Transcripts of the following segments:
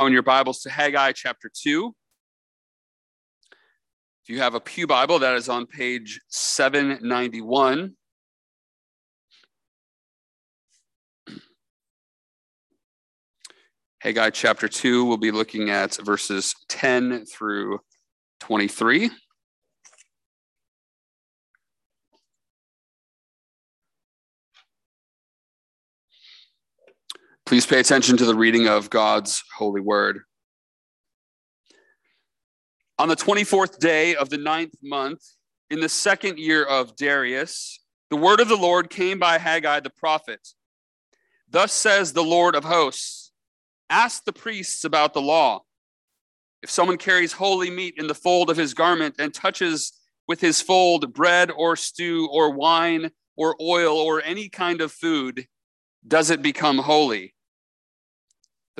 on your Bibles to Haggai chapter 2. If you have a Pew Bible, that is on page 791. Haggai chapter 2, we'll be looking at verses 10 through 23. Please pay attention to the reading of God's holy word. On the 24th day of the ninth month, in the second year of Darius, the word of the Lord came by Haggai the prophet. Thus says the Lord of hosts Ask the priests about the law. If someone carries holy meat in the fold of his garment and touches with his fold bread or stew or wine or oil or any kind of food, does it become holy?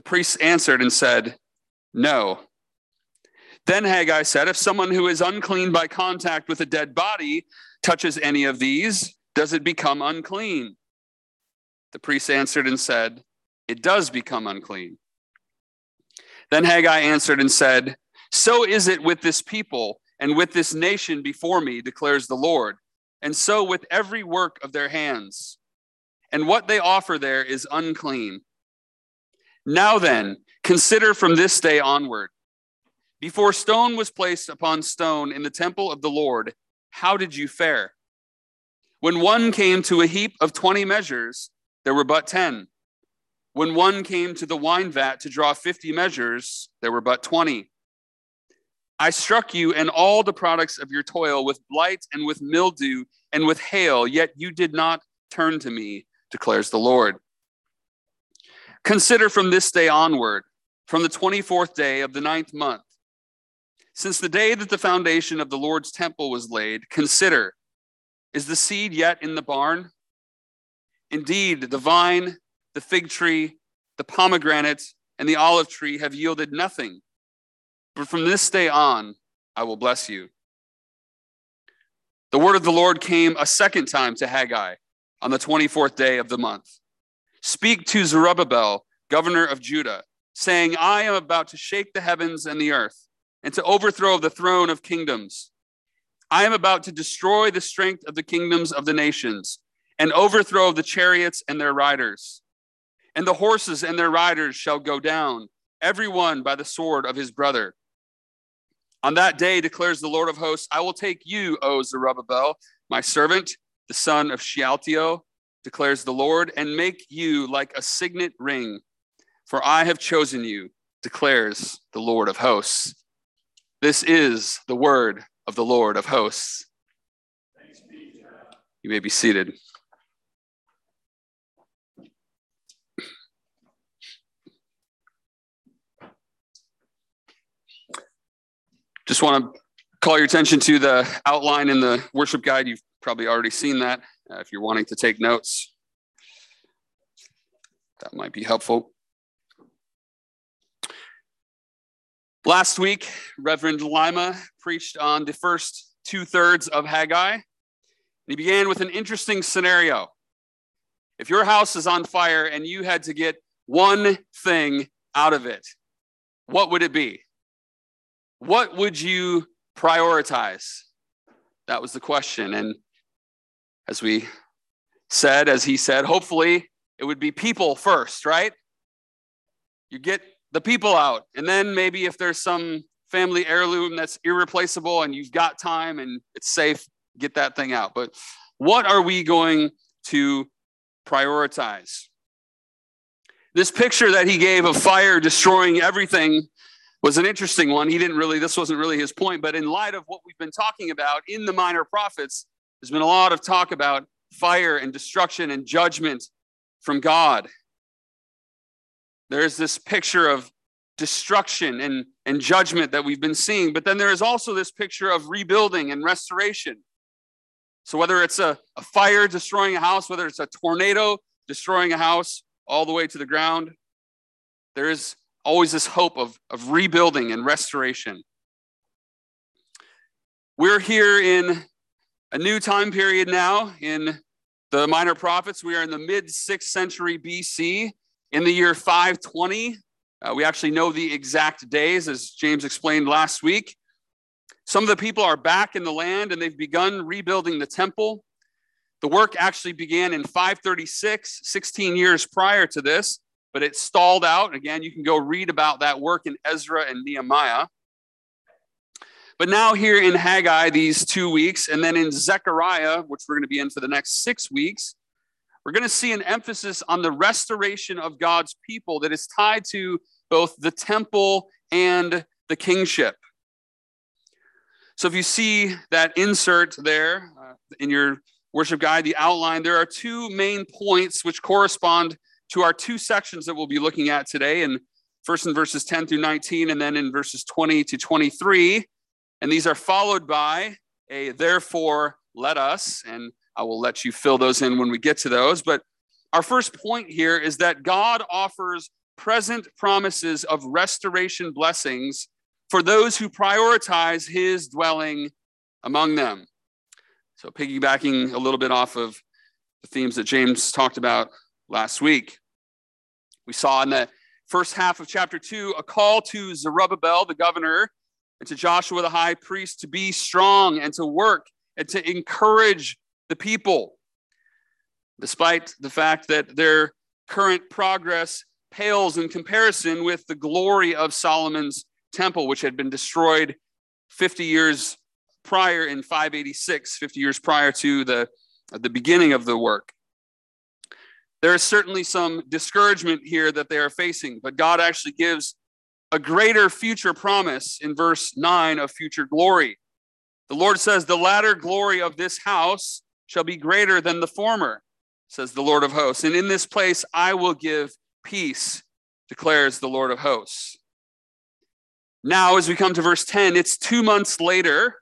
The priests answered and said, No. Then Haggai said, If someone who is unclean by contact with a dead body touches any of these, does it become unclean? The priests answered and said, It does become unclean. Then Haggai answered and said, So is it with this people and with this nation before me, declares the Lord, and so with every work of their hands. And what they offer there is unclean. Now then, consider from this day onward. Before stone was placed upon stone in the temple of the Lord, how did you fare? When one came to a heap of 20 measures, there were but 10. When one came to the wine vat to draw 50 measures, there were but 20. I struck you and all the products of your toil with blight and with mildew and with hail, yet you did not turn to me, declares the Lord. Consider from this day onward, from the 24th day of the ninth month, since the day that the foundation of the Lord's temple was laid, consider is the seed yet in the barn? Indeed, the vine the fig tree, the pomegranate, and the olive tree have yielded nothing. But from this day on, I will bless you. The word of the Lord came a second time to Haggai on the 24th day of the month. Speak to Zerubbabel, governor of Judah, saying, I am about to shake the heavens and the earth, and to overthrow the throne of kingdoms. I am about to destroy the strength of the kingdoms of the nations, and overthrow the chariots and their riders and the horses and their riders shall go down, every one by the sword of his brother. On that day, declares the Lord of hosts, I will take you, O Zerubbabel, my servant, the son of Shealtiel, declares the Lord, and make you like a signet ring, for I have chosen you, declares the Lord of hosts. This is the word of the Lord of hosts. You may be seated. Just want to call your attention to the outline in the worship guide. You've probably already seen that. Uh, if you're wanting to take notes, that might be helpful. Last week, Reverend Lima preached on the first two thirds of Haggai. He began with an interesting scenario. If your house is on fire and you had to get one thing out of it, what would it be? what would you prioritize? That was the question. And as we said, as he said, hopefully it would be people first, right? You get the people out. And then maybe if there's some family heirloom that's irreplaceable and you've got time and it's safe, get that thing out. But what are we going to prioritize? This picture that he gave of fire destroying everything was an interesting one. He didn't really, this wasn't really his point, but in light of what we've been talking about in the minor prophets, there's been a lot of talk about fire and destruction and judgment from God. There's this picture of destruction and, and judgment that we've been seeing, but then there is also this picture of rebuilding and restoration. So, whether it's a, a fire destroying a house, whether it's a tornado destroying a house all the way to the ground, there is always this hope of, of rebuilding and restoration. We're here in a new time period now in the minor prophets. We are in the mid 6th century BC in the year 520 Uh, we actually know the exact days, as James explained last week. Some of the people are back in the land and they've begun rebuilding the temple. The work actually began in 536, 16 years prior to this, but it stalled out. Again, you can go read about that work in Ezra and Nehemiah. But now, here in Haggai, these two weeks, and then in Zechariah, which we're going to be in for the next six weeks, we're going to see an emphasis on the restoration of God's people that is tied to both the temple and the kingship. So, if you see that insert there uh, in your worship guide, the outline, there are two main points which correspond to our two sections that we'll be looking at today, and first in verses 10 through 19, and then in verses 20 to 23. And these are followed by a therefore let us, and I will let you fill those in when we get to those. But our first point here is that God offers present promises of restoration blessings for those who prioritize his dwelling among them. So, piggybacking a little bit off of the themes that James talked about last week, we saw in the first half of chapter two a call to Zerubbabel, the governor, and to Joshua, the high priest, to be strong and to work and to encourage the people, despite the fact that their current progress pales in comparison with the glory of Solomon's temple, which had been destroyed 50 years prior in 586, 50 years prior to the, the beginning of the work. There is certainly some discouragement here that they are facing, but God actually gives a greater future promise in verse 9 of future glory. The Lord says, The latter glory of this house shall be greater than the former, says the Lord of hosts. And in this place I will give peace, declares the Lord of hosts. Now, as we come to verse 10, it's two months later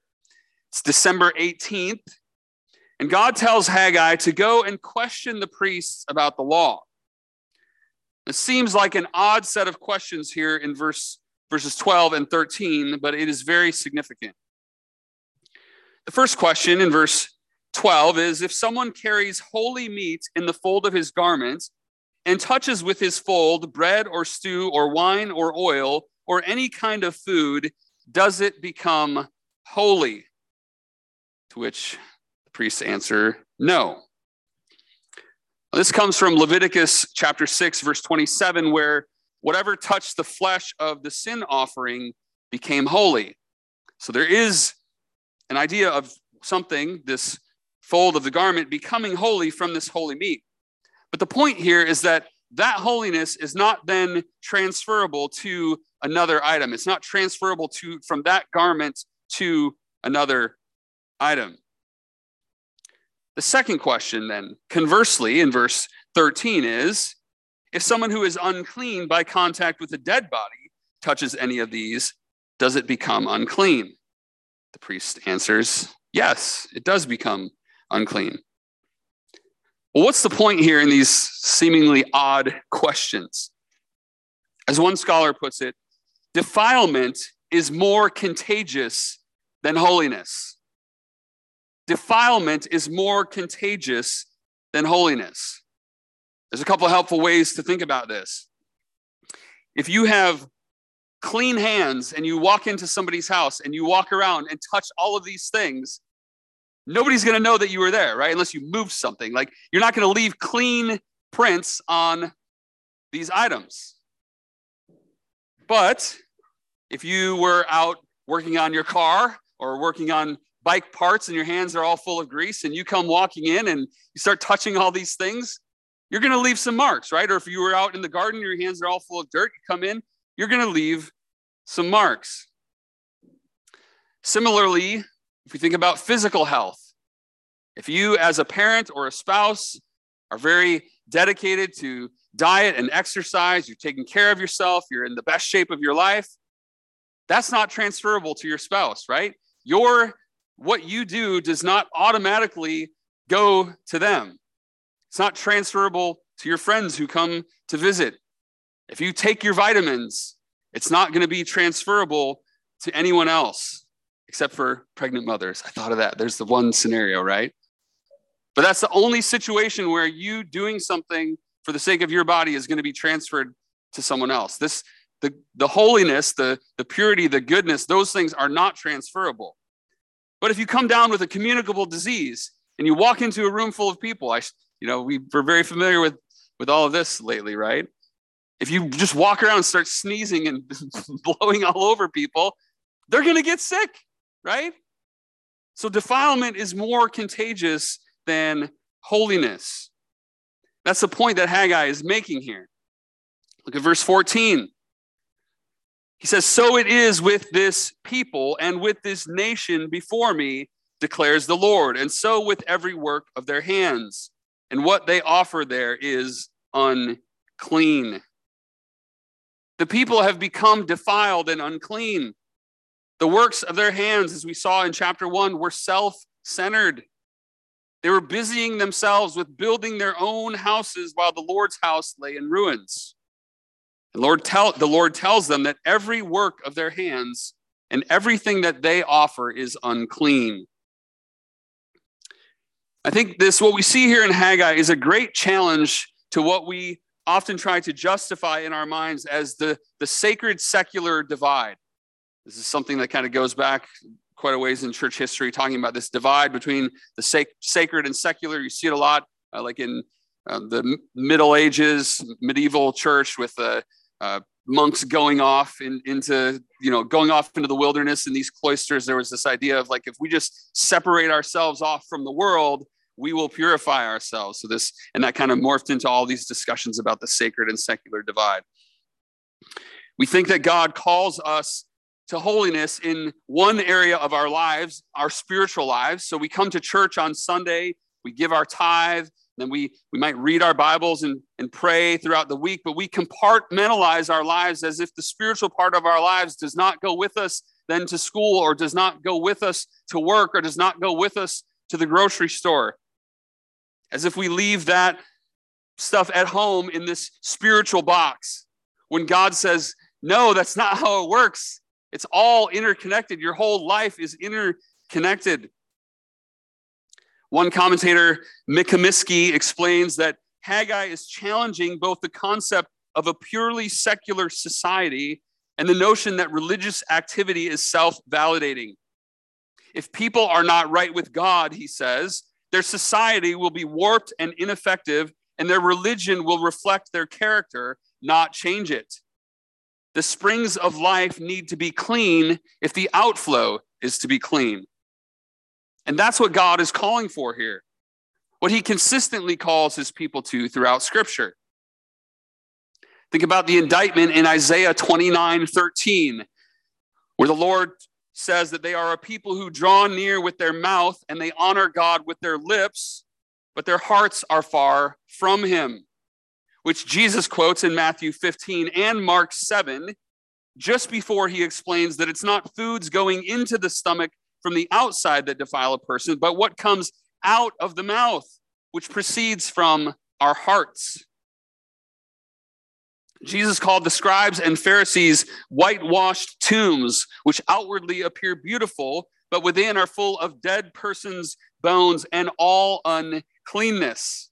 it's December 18th. And God tells Haggai to go and question the priests about the law. It seems like an odd set of questions here in verse, verses 12 and 13, but it is very significant. The first question in verse 12 is If someone carries holy meat in the fold of his garment and touches with his fold bread or stew or wine or oil or any kind of food, does it become holy? To which the priests answer, No. This comes from Leviticus chapter 6, verse 27, where whatever touched the flesh of the sin offering became holy. So there is an idea of something, this fold of the garment, becoming holy from this holy meat. But the point here is that that holiness is not then transferable to another item. It's not transferable to from that garment to another item. The second question, then, conversely, in verse 13, is if someone who is unclean by contact with a dead body touches any of these, does it become unclean? The priest answers, yes, it does become unclean. Well, what's the point here in these seemingly odd questions? As one scholar puts it, defilement is more contagious than holiness defilement is more contagious than holiness. There's a couple of helpful ways to think about this. If you have clean hands and you walk into somebody's house and you walk around and touch all of these things, nobody's going to know that you were there, right? Unless you move something. Like you're not going to leave clean prints on these items. But if you were out working on your car or working on bike parts and your hands are all full of grease and you come walking in and you start touching all these things, you're going to leave some marks, right? Or if you were out in the garden, your hands are all full of dirt, you come in, you're going to leave some marks. Similarly, if we think about physical health, if you as a parent or a spouse are very dedicated to diet and exercise, you're taking care of yourself, you're in the best shape of your life, that's not transferable to your spouse, right? Your what you do does not automatically go to them. It's not transferable to your friends who come to visit. If you take your vitamins, it's not going to be transferable to anyone else except for pregnant mothers. I thought of that. There's the one scenario, right? But that's the only situation where you doing something for the sake of your body is going to be transferred to someone else. This the, the holiness, the, the purity, the goodness, those things are not transferable. But if you come down with a communicable disease and you walk into a room full of people, I, you know, we, we're very familiar with, with all of this lately, right? If you just walk around and start sneezing and blowing all over people, they're going to get sick, right? So defilement is more contagious than holiness. That's the point that Haggai is making here. Look at verse 14. He says, So it is with this people and with this nation before me, declares the Lord, and so with every work of their hands. And what they offer there is unclean. The people have become defiled and unclean. The works of their hands, as we saw in chapter one, were self centered. They were busying themselves with building their own houses while the Lord's house lay in ruins. The Lord, tell, the Lord tells them that every work of their hands and everything that they offer is unclean. I think this, what we see here in Haggai, is a great challenge to what we often try to justify in our minds as the, the sacred secular divide. This is something that kind of goes back quite a ways in church history, talking about this divide between the sac- sacred and secular. You see it a lot, uh, like in uh, the Middle Ages, medieval church with the uh, monks going off in, into you know going off into the wilderness in these cloisters there was this idea of like if we just separate ourselves off from the world we will purify ourselves. So this and that kind of morphed into all these discussions about the sacred and secular divide. We think that god calls us to holiness in one area of our lives our spiritual lives. So we come to church on sunday we give our tithe then we, we might read our Bibles and, and pray throughout the week, but we compartmentalize our lives as if the spiritual part of our lives does not go with us then to school or does not go with us to work or does not go with us to the grocery store. As if we leave that stuff at home in this spiritual box when God says, no, that's not how it works. It's all interconnected. Your whole life is interconnected. One commentator, McComiskey, explains that Haggai is challenging both the concept of a purely secular society and the notion that religious activity is self validating. If people are not right with God, he says, their society will be warped and ineffective, and their religion will reflect their character, not change it. The springs of life need to be clean if the outflow is to be clean. And that's what God is calling for here. What he consistently calls his people to throughout scripture. Think about the indictment in Isaiah 29 13, where the Lord says that they are a people who draw near with their mouth and they honor God with their lips, but their hearts are far from him, which Jesus quotes in Matthew 15 and Mark 7, just before he explains that it's not foods going into the stomach from the outside that defile a person, but what comes out of the mouth, which proceeds from our hearts. Jesus called the scribes and Pharisees whitewashed tombs, which outwardly appear beautiful, but within are full of dead persons' bones and all uncleanness,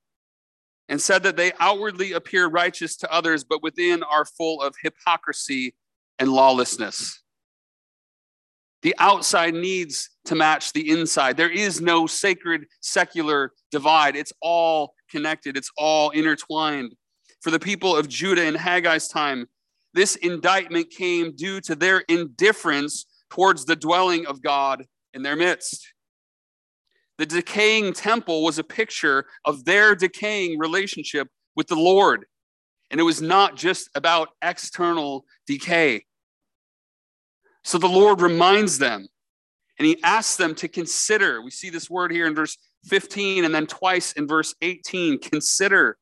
and said that they outwardly appear righteous to others, but within are full of hypocrisy and lawlessness. The outside needs to match the inside. There is no sacred secular divide. It's all connected, it's all intertwined. For the people of Judah in Haggai's time, this indictment came due to their indifference towards the dwelling of God in their midst. The decaying temple was a picture of their decaying relationship with the Lord. And it was not just about external decay. So the Lord reminds them and he asks them to consider. We see this word here in verse 15 and then twice in verse 18 consider.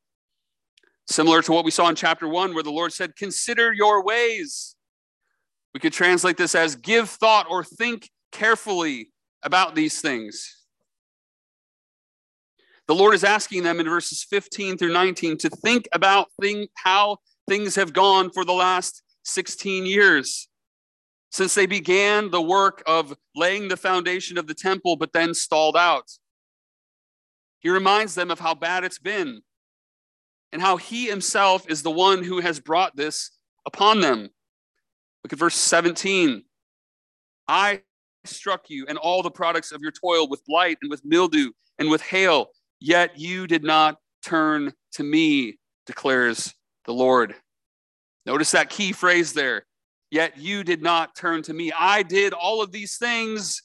Similar to what we saw in chapter 1, where the Lord said, Consider your ways. We could translate this as give thought or think carefully about these things. The Lord is asking them in verses 15 through 19 to think about thing, how things have gone for the last 16 years since they began the work of laying the foundation of the temple, but then stalled out. He reminds them of how bad it's been and how he himself is the one who has brought this upon them. Look at verse 17. I struck you and all the products of your toil with blight and with mildew and with hail, yet you did not turn to me, declares the Lord. Notice that key phrase there. Yet you did not turn to me. I did all of these things,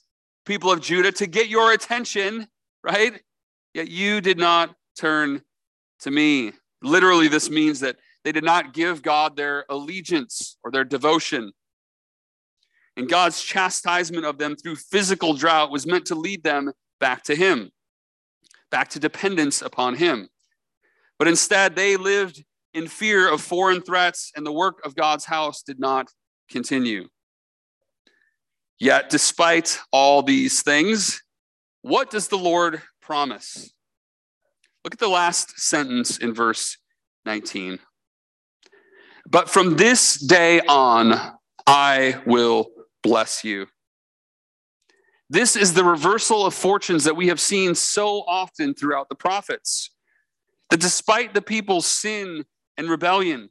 people of Judah, to get your attention, right? Yet you did not turn to me. Literally, this means that they did not give God their allegiance or their devotion. And God's chastisement of them through physical drought was meant to lead them back to Him, back to dependence upon Him. But instead, they lived in fear of foreign threats, and the work of God's house did not continue. Yet, despite all these things, what does the Lord promise? Look at the last sentence in verse 19. But from this day on, I will bless you. This is the reversal of fortunes that we have seen so often throughout the prophets. That despite the people's sin and rebellion,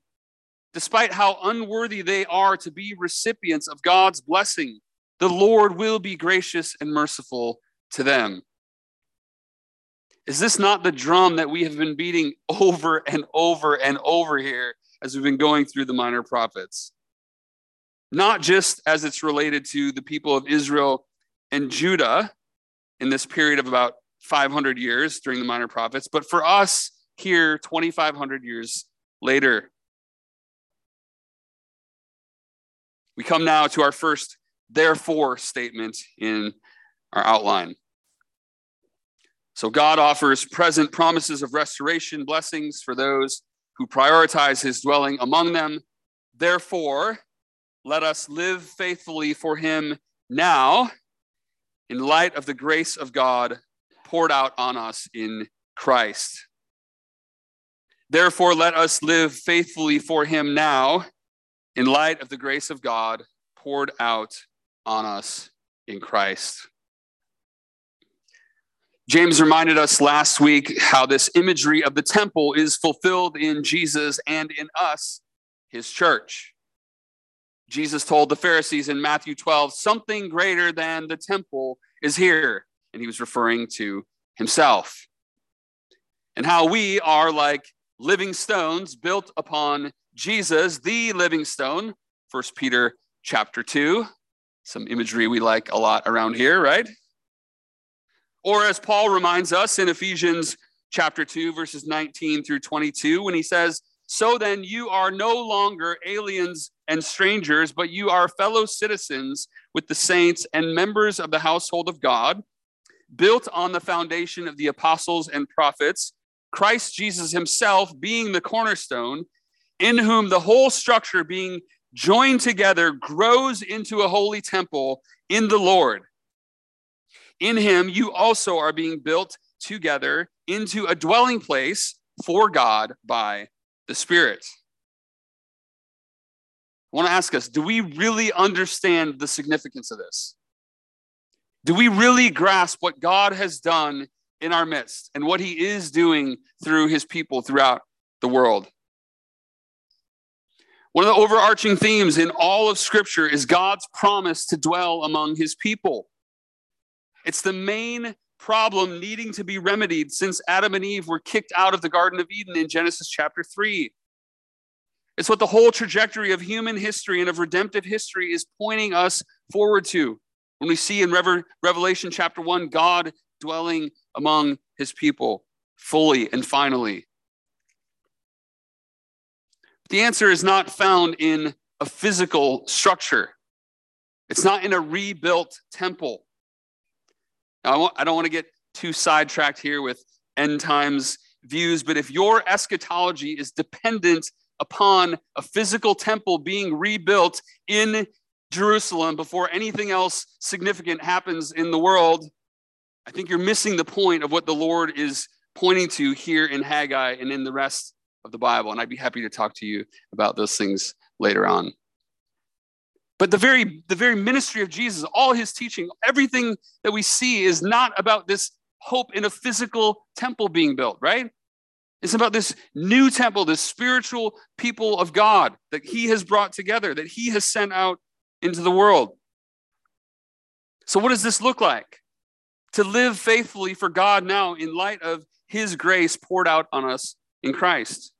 despite how unworthy they are to be recipients of God's blessing, the Lord will be gracious and merciful to them. Is this not the drum that we have been beating over and over and over here as we've been going through the minor prophets? Not just as it's related to the people of Israel and Judah in this period of about 500 years during the minor prophets, but for us here 2,500 years later. We come now to our first therefore statement in our outline. So, God offers present promises of restoration, blessings for those who prioritize his dwelling among them. Therefore, let us live faithfully for him now in light of the grace of God poured out on us in Christ. Therefore, let us live faithfully for him now in light of the grace of God poured out on us in Christ. James reminded us last week how this imagery of the temple is fulfilled in Jesus and in us, his church. Jesus told the Pharisees in Matthew 12, something greater than the temple is here. And he was referring to himself. And how we are like living stones built upon Jesus, the living stone. First Peter chapter 2. Some imagery we like a lot around here, right? Or as Paul reminds us in Ephesians chapter 2, verses 19 through 22, when he says, So then you are no longer aliens and strangers, but you are fellow citizens with the saints and members of the household of God, built on the foundation of the apostles and prophets Christ Jesus himself being the cornerstone, in whom the whole structure being joined together grows into a holy temple in the Lord. In him, you also are being built together into a dwelling place for God by the Spirit. I want to ask us do we really understand the significance of this? Do we really grasp what God has done in our midst and what he is doing through his people throughout the world. One of the overarching themes in all of Scripture is God's promise to dwell among his people. It's the main problem needing to be remedied since Adam and Eve were kicked out of the Garden of Eden in Genesis chapter 3. It's what the whole trajectory of human history and of redemptive history is pointing us forward to. When we see in Revelation chapter 1, God dwelling among his people fully and finally? The answer is not found in a physical structure. It's not in a rebuilt temple. Now, I, don't want to get too sidetracked here with end times views, but if your eschatology is dependent upon a physical temple being rebuilt in Jerusalem before anything else significant happens in the world, I think you're missing the point of what the Lord is pointing to here in Haggai and in the rest of the Bible. And I'd be happy to talk to you about those things later on. But the very, the very ministry of Jesus, all his teaching, everything that we see is not about this hope in a physical temple being built, right? It's about this new temple, this spiritual people of God that he has brought together, that he has sent out into the world. So, what does this look like? To live faithfully for God now in light of his grace poured out on us in Christ.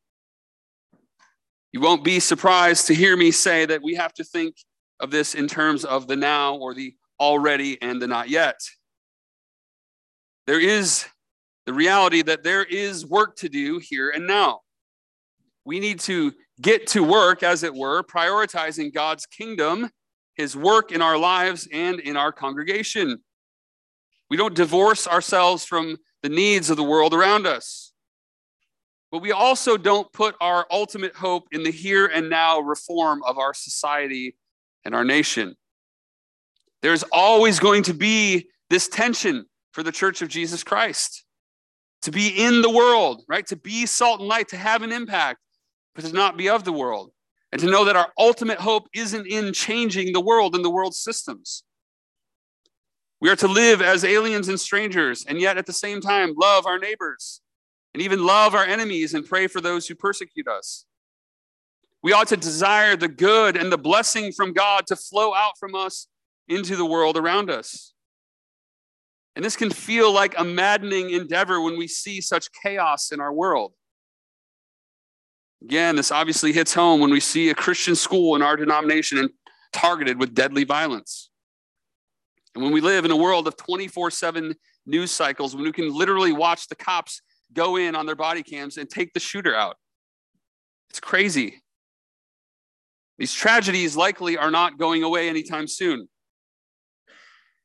You won't be surprised to hear me say that we have to think of this in terms of the now or the already and the not yet. There is the reality that there is work to do here and now. We need to get to work, as it were, prioritizing God's kingdom, his work in our lives and in our congregation. We don't divorce ourselves from the needs of the world around us. But we also don't put our ultimate hope in the here and now reform of our society and our nation. There's always going to be this tension for the church of Jesus Christ to be in the world, right? To be salt and light, to have an impact, but to not be of the world. And to know that our ultimate hope isn't in changing the world and the world's systems. We are to live as aliens and strangers, and yet at the same time love our neighbors and even love our enemies and pray for those who persecute us. We ought to desire the good and the blessing from God to flow out from us into the world around us. And this can feel like a maddening endeavor when we see such chaos in our world. Again, this obviously hits home when we see a Christian school in our denomination targeted with deadly violence. And when we live in a world of 24 7 news cycles, when we can literally watch the cops go in on their body cams and take the shooter out, it's crazy. These tragedies likely are not going away anytime soon.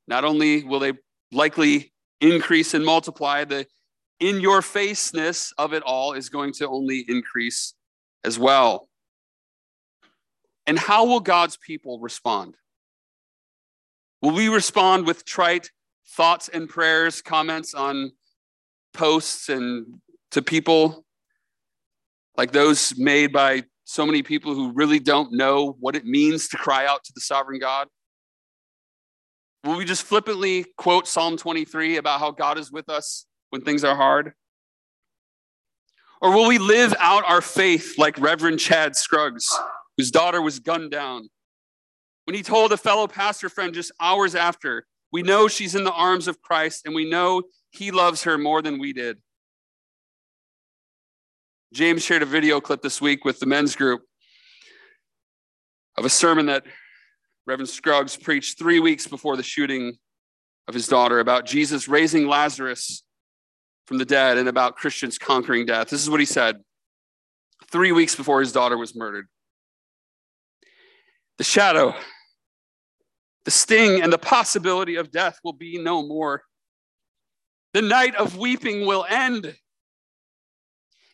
Not only will they likely increase and multiply. The in your faceness of it all is going to only increase as well. And how will God's people respond? Will we respond with trite thoughts and prayers, comments on posts and to people like those made by so many people who really don't know what it means to cry out to the sovereign God? Will we just flippantly quote Psalm 23 about how God is with us when things are hard? Or will we live out our faith like Reverend Chad Scruggs, whose daughter was gunned down? When he told a fellow pastor friend just hours after, we know she's in the arms of Christ and we know he loves her more than we did. James shared a video clip this week with the men's group of a sermon that Reverend Scruggs preached three weeks before the shooting of his daughter about Jesus raising Lazarus from the dead and about Christians conquering death. This is what he said three weeks before his daughter was murdered. The shadow, the sting, and the possibility of death will be no more. The night of weeping will end.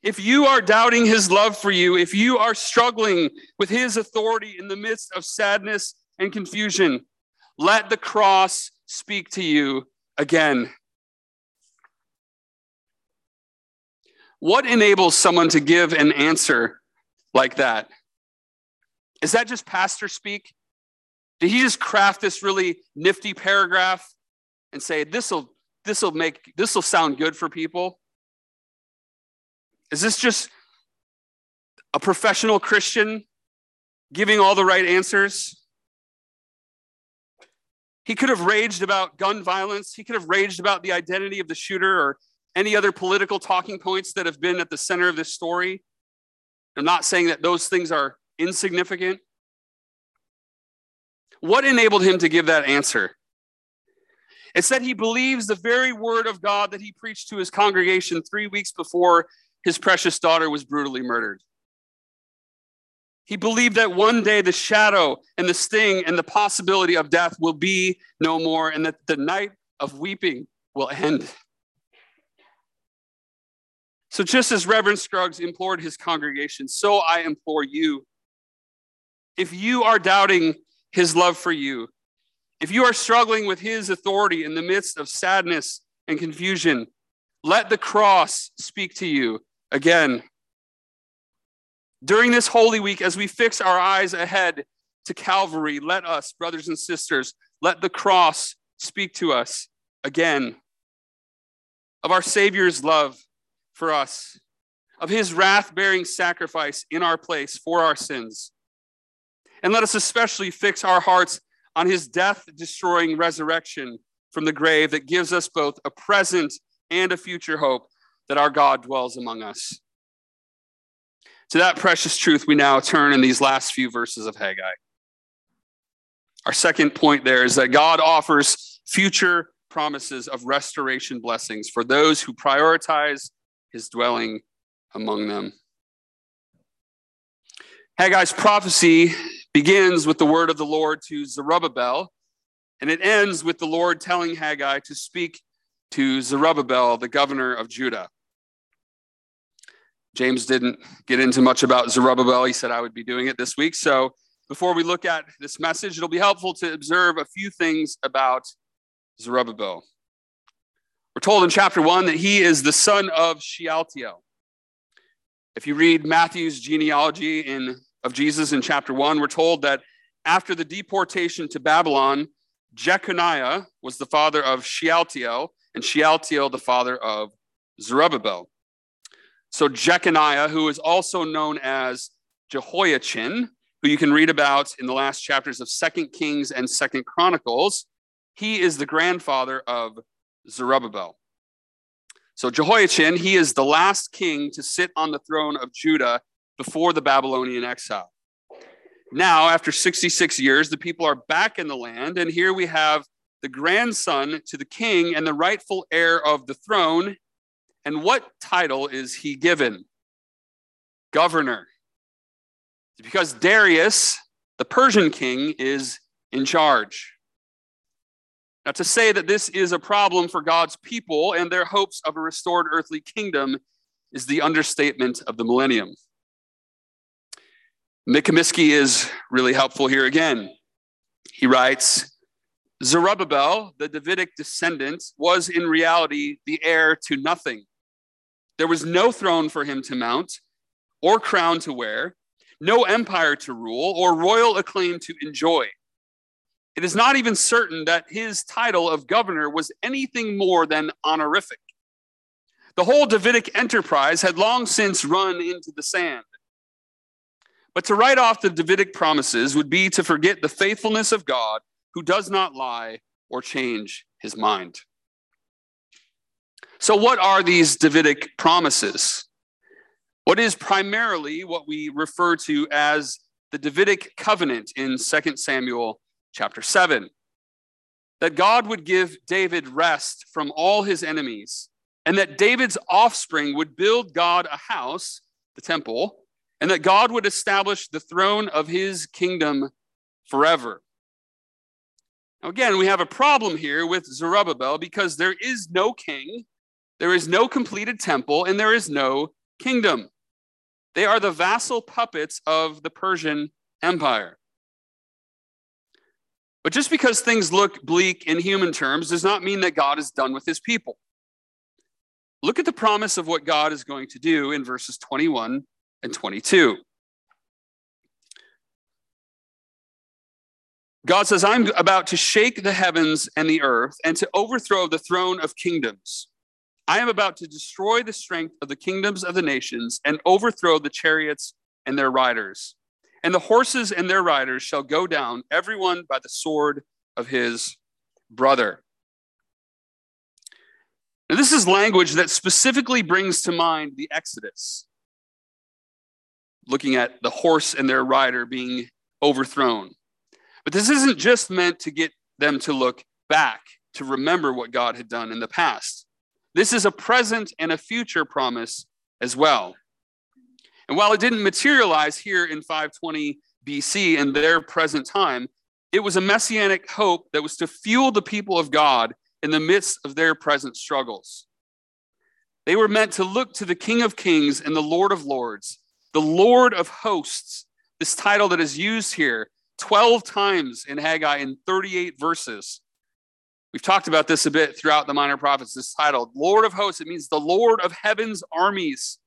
If you are doubting his love for you, if you are struggling with his authority in the midst of sadness and confusion. Let the cross speak to you again. What enables someone to give an answer like that? Is that just pastor speak? Did he just craft this really nifty paragraph and say this'll this'll make this'll sound good for people? Is this just a professional Christian giving all the right answers? He could have raged about gun violence. He could have raged about the identity of the shooter or any other political talking points that have been at the center of this story. I'm not saying that those things are insignificant. What enabled him to give that answer? It's that he believes the very word of God that he preached to his congregation three weeks before his precious daughter was brutally murdered. He believed that one day the shadow and the sting and the possibility of death will be no more, and that the night of weeping will end. So, just as Reverend Scruggs implored his congregation, so I implore you. If you are doubting his love for you, if you are struggling with his authority in the midst of sadness and confusion, let the cross speak to you again. During this Holy Week, as we fix our eyes ahead to Calvary, let us, brothers and sisters, let the cross speak to us again of our Savior's love for us, of his wrath bearing sacrifice in our place for our sins, And let us especially fix our hearts on his death destroying resurrection from the grave that gives us both a present and a future hope that our God dwells among us. To that precious truth, we now turn in these last few verses of Haggai. Our second point there is that God offers future promises of restoration blessings for those who prioritize his dwelling among them. Haggai's prophecy begins with the word of the Lord to Zerubbabel, and it ends with the Lord telling Haggai to speak to Zerubbabel, the governor of Judah. James didn't get into much about Zerubbabel. He said I would be doing it this week. So before we look at this message, it'll be helpful to observe a few things about Zerubbabel. We're told in chapter one that he is the son of Shealtiel. If you read Matthew's genealogy in, of Jesus in chapter one, we're told that after the deportation to Babylon, Jeconiah was the father of Shealtiel, and Shealtiel the father of Zerubbabel. So Jeconiah, who is also known as Jehoiachin, who you can read about in the last chapters of Second Kings and Second Chronicles, he is the grandfather of Zerubbabel. So Jehoiachin, he is the last king to sit on the throne of Judah before the Babylonian exile. Now, after 66 years, the people are back in the land, and here we have the grandson to the king and the rightful heir of the throne. And what title is he given? Governor. Because Darius, the Persian king, is in charge. Now, to say that this is a problem for God's people and their hopes of a restored earthly kingdom is the understatement of the millennium. McComiskey is really helpful here again. He writes Zerubbabel, the Davidic descendant, was in reality the heir to nothing. There was no throne for him to mount, or crown to wear, no empire to rule, or royal acclaim to enjoy. It is not even certain that his title of governor was anything more than honorific. The whole Davidic enterprise had long since run into the sand. But to write off the Davidic promises would be to forget the faithfulness of God, who does not lie or change his mind. So, what are these Davidic promises? What is primarily what we refer to as the Davidic covenant in 2 Samuel chapter 7 that God would give David rest from all his enemies, and that David's offspring would build God a house, the temple, and that God would establish the throne of his kingdom forever. Now, again, we have a problem here with Zerubbabel because there is no king, there is no completed temple, and there is no kingdom. They are the vassal puppets of the Persian Empire. But just because things look bleak in human terms does not mean that God is done with his people. Look at the promise of what God is going to do in verses 21 and 22. God says, I'm about to shake the heavens and the earth and to overthrow the throne of kingdoms. I am about to destroy the strength of the kingdoms of the nations and overthrow the chariots and their riders and the horses and their riders shall go down, everyone by the sword of his brother. Now, this is language that specifically brings to mind the Exodus, looking at the horse and their rider being overthrown. But this isn't just meant to get them to look back, to remember what God had done in the past. This is a present and a future promise as well. And while it didn't materialize here in 520 BC in their present time, it was a messianic hope that was to fuel the people of God in the midst of their present struggles. They were meant to look to the King of Kings and the Lord of Lords, the Lord of Hosts, this title that is used here 12 times in Haggai in 38 verses. We've talked about this a bit throughout the minor prophets, this title, Lord of Hosts. It means the Lord of heaven's armies.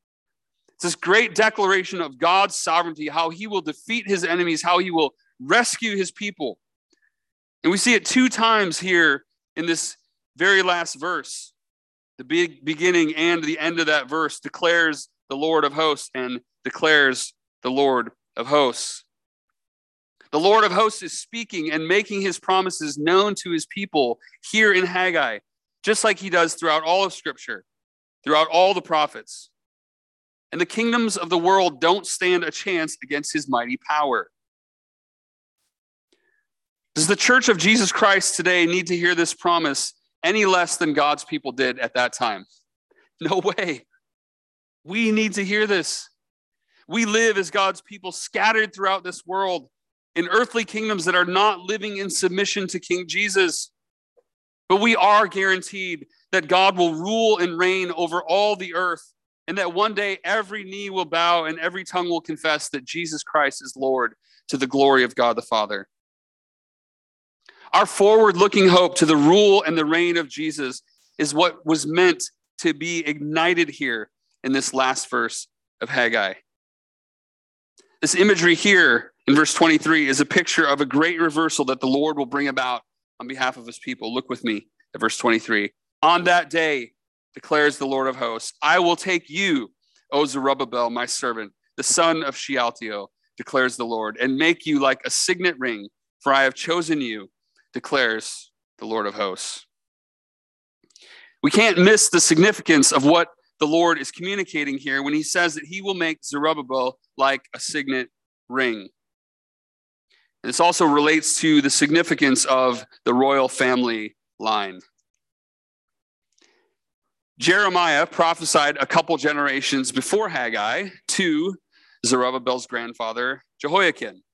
It's this great declaration of God's sovereignty, how he will defeat his enemies, how he will rescue his people. And we see it two times here in this very last verse. The big beginning and the end of that verse declares the Lord of hosts and declares the Lord of hosts. The Lord of hosts is speaking and making his promises known to his people here in Haggai, just like he does throughout all of Scripture, throughout all the prophets. And the kingdoms of the world don't stand a chance against his mighty power. Does the church of Jesus Christ today need to hear this promise any less than God's people did at that time? No way. We need to hear this. We live as God's people scattered throughout this world in earthly kingdoms that are not living in submission to King Jesus. But we are guaranteed that God will rule and reign over all the earth, and that one day every knee will bow and every tongue will confess that Jesus Christ is Lord to the glory of God the Father. Our forward looking hope to the rule and the reign of Jesus is what was meant to be ignited here in this last verse of Haggai. This imagery here in verse 23 is a picture of a great reversal that the Lord will bring about on behalf of his people. Look with me at verse 23. On that day, declares the Lord of hosts, I will take you, O Zerubbabel, my servant, the son of Shealtiel, declares the Lord, and make you like a signet ring, for I have chosen you, declares the Lord of hosts. We can't miss the significance of what the Lord is communicating here when he says that he will make Zerubbabel like a signet ring. This also relates to the significance of the royal family line. Jeremiah prophesied a couple generations before Haggai to Zerubbabel's grandfather, Jehoiachin,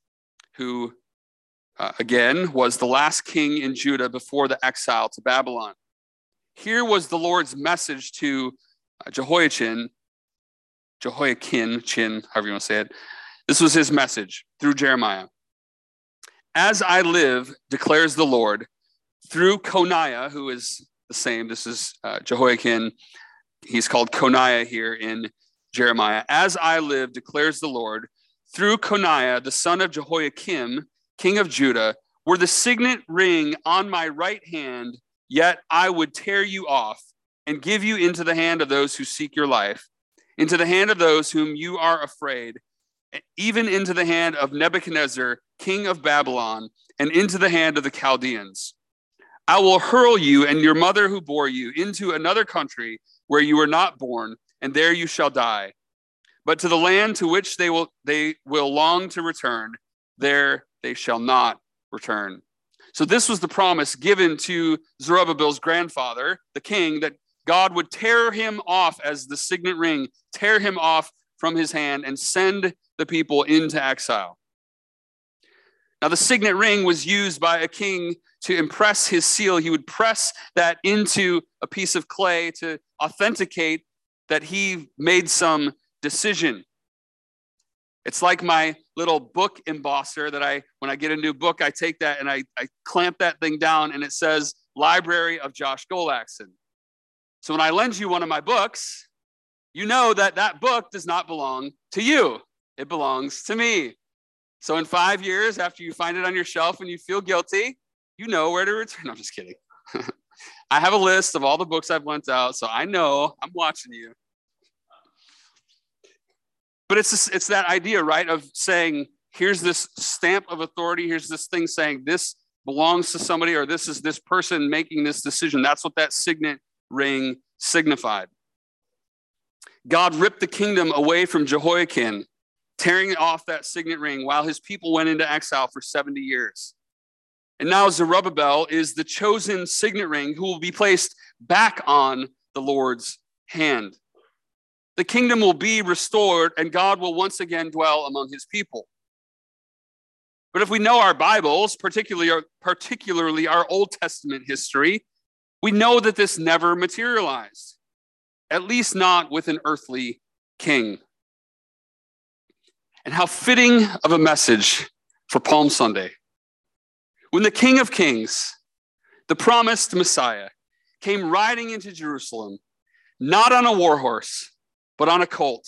who, uh, again, was the last king in Judah before the exile to Babylon. Here was the Lord's message to Jehoiachin, Jehoiakim, Chin, however you want to say it. This was his message through Jeremiah. As I live, declares the Lord, through Coniah, who is the same, this is uh, Jehoiachin. He's called Coniah here in Jeremiah. As I live, declares the Lord, through Coniah, the son of Jehoiakim, king of Judah, were the signet ring on my right hand, yet I would tear you off and give you into the hand of those who seek your life, into the hand of those whom you are afraid, even into the hand of Nebuchadnezzar, king of Babylon, and into the hand of the Chaldeans. I will hurl you and your mother who bore you into another country where you were not born, and there you shall die. But to the land to which they will they will long to return, there they shall not return. So this was the promise given to Zerubbabel's grandfather, the king, that God would tear him off as the signet ring, tear him off from his hand, and send the people into exile. Now, the signet ring was used by a king to impress his seal. He would press that into a piece of clay to authenticate that he made some decision. It's like my little book embosser that I, when I get a new book, I take that and I, I clamp that thing down and it says Library of Josh Golackson. So when I lend you one of my books, you know that that book does not belong to you, it belongs to me. So in five years, after you find it on your shelf and you feel guilty, you know where to return. I'm just kidding. I have a list of all the books I've lent out, so I know I'm watching you. But it's this, it's that idea, right, of saying, here's this stamp of authority, here's this thing saying this belongs to somebody, or this is this person making this decision. That's what that signet ring signified. God ripped the kingdom away from Jehoiachin, tearing off that signet ring while his people went into exile for 70 years. And now Zerubbabel is the chosen signet ring who will be placed back on the Lord's hand. The kingdom will be restored and God will once again dwell among his people. But if we know our Bibles, particularly our, particularly our Old Testament history, we know that this never materialized, at least not with an earthly king. And how fitting of a message for Palm Sunday. When the King of Kings, the promised Messiah, came riding into Jerusalem, not on a war horse, but on a colt.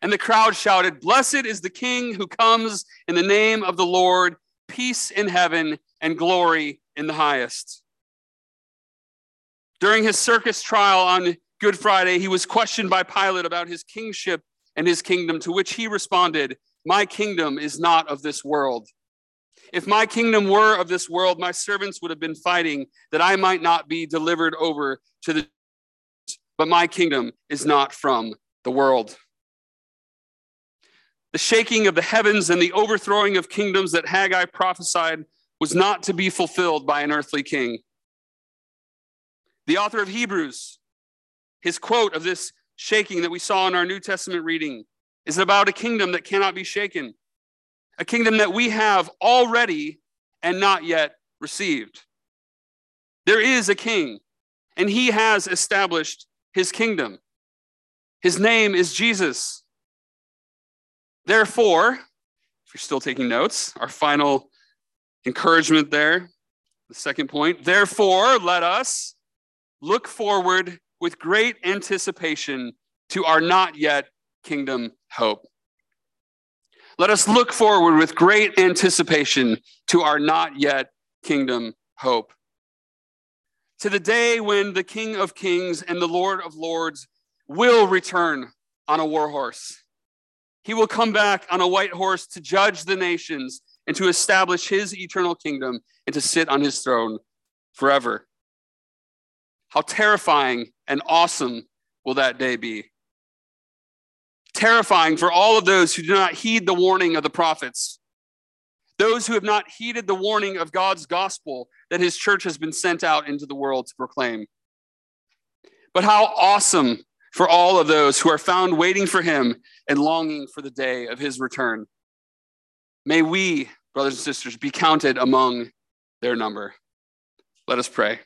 And the crowd shouted, Blessed is the King who comes in the name of the Lord, peace in heaven and glory in the highest. During his circus trial on Good Friday, he was questioned by Pilate about his kingship and his kingdom, to which he responded, My kingdom is not of this world. If my kingdom were of this world, my servants would have been fighting that I might not be delivered over to the. But my kingdom is not from the world. The shaking of the heavens and the overthrowing of kingdoms that Haggai prophesied was not to be fulfilled by an earthly king. The author of Hebrews, his quote of this shaking that we saw in our New Testament reading, is about a kingdom that cannot be shaken, a kingdom that we have already and not yet received. There is a king, and he has established his kingdom. His name is Jesus. Therefore, if you're still taking notes, our final encouragement there, the second point, therefore, let us look forward with great anticipation to our not yet kingdom hope. Let us look forward with great anticipation to our not yet kingdom hope. To the day when the King of Kings and the Lord of Lords will return on a war horse. He will come back on a white horse to judge the nations and to establish his eternal kingdom and to sit on his throne forever. How terrifying and awesome will that day be? Terrifying for all of those who do not heed the warning of the prophets, those who have not heeded the warning of God's gospel that his church has been sent out into the world to proclaim. But how awesome for all of those who are found waiting for him and longing for the day of his return. May we, brothers and sisters, be counted among their number. Let us pray.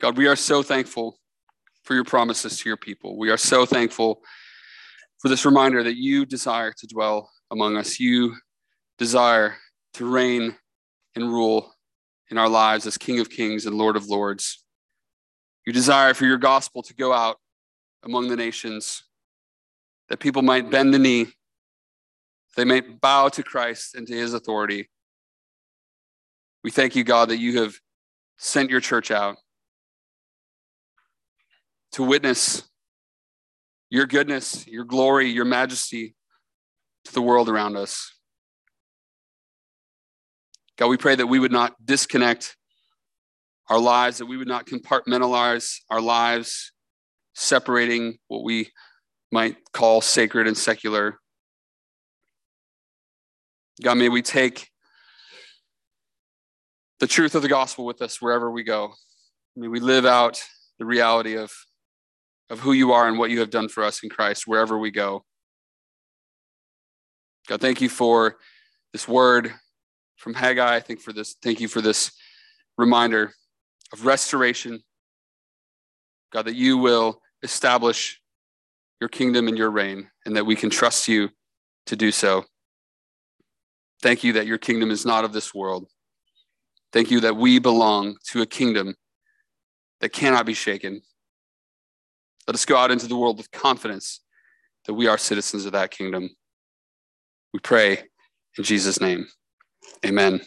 God, we are so thankful for your promises to your people. We are so thankful for this reminder that you desire to dwell among us. You desire to reign and rule in our lives as King of Kings and Lord of Lords. You desire for your gospel to go out among the nations, that people might bend the knee, they might bow to Christ and to his authority. We thank you, God, that you have sent your church out to witness your goodness, your glory, your majesty to the world around us. God, we pray that we would not disconnect our lives, that we would not compartmentalize our lives, separating what we might call sacred and secular. God, may we take the truth of the gospel with us wherever we go. May we live out the reality of, of who you are and what you have done for us in Christ wherever we go. God, thank you for this word from Haggai. I think for this, thank you for this reminder of restoration. God, that you will establish your kingdom and your reign, and that we can trust you to do so. Thank you that your kingdom is not of this world. Thank you that we belong to a kingdom that cannot be shaken. Let us go out into the world with confidence that we are citizens of that kingdom. We pray in Jesus' name. Amen.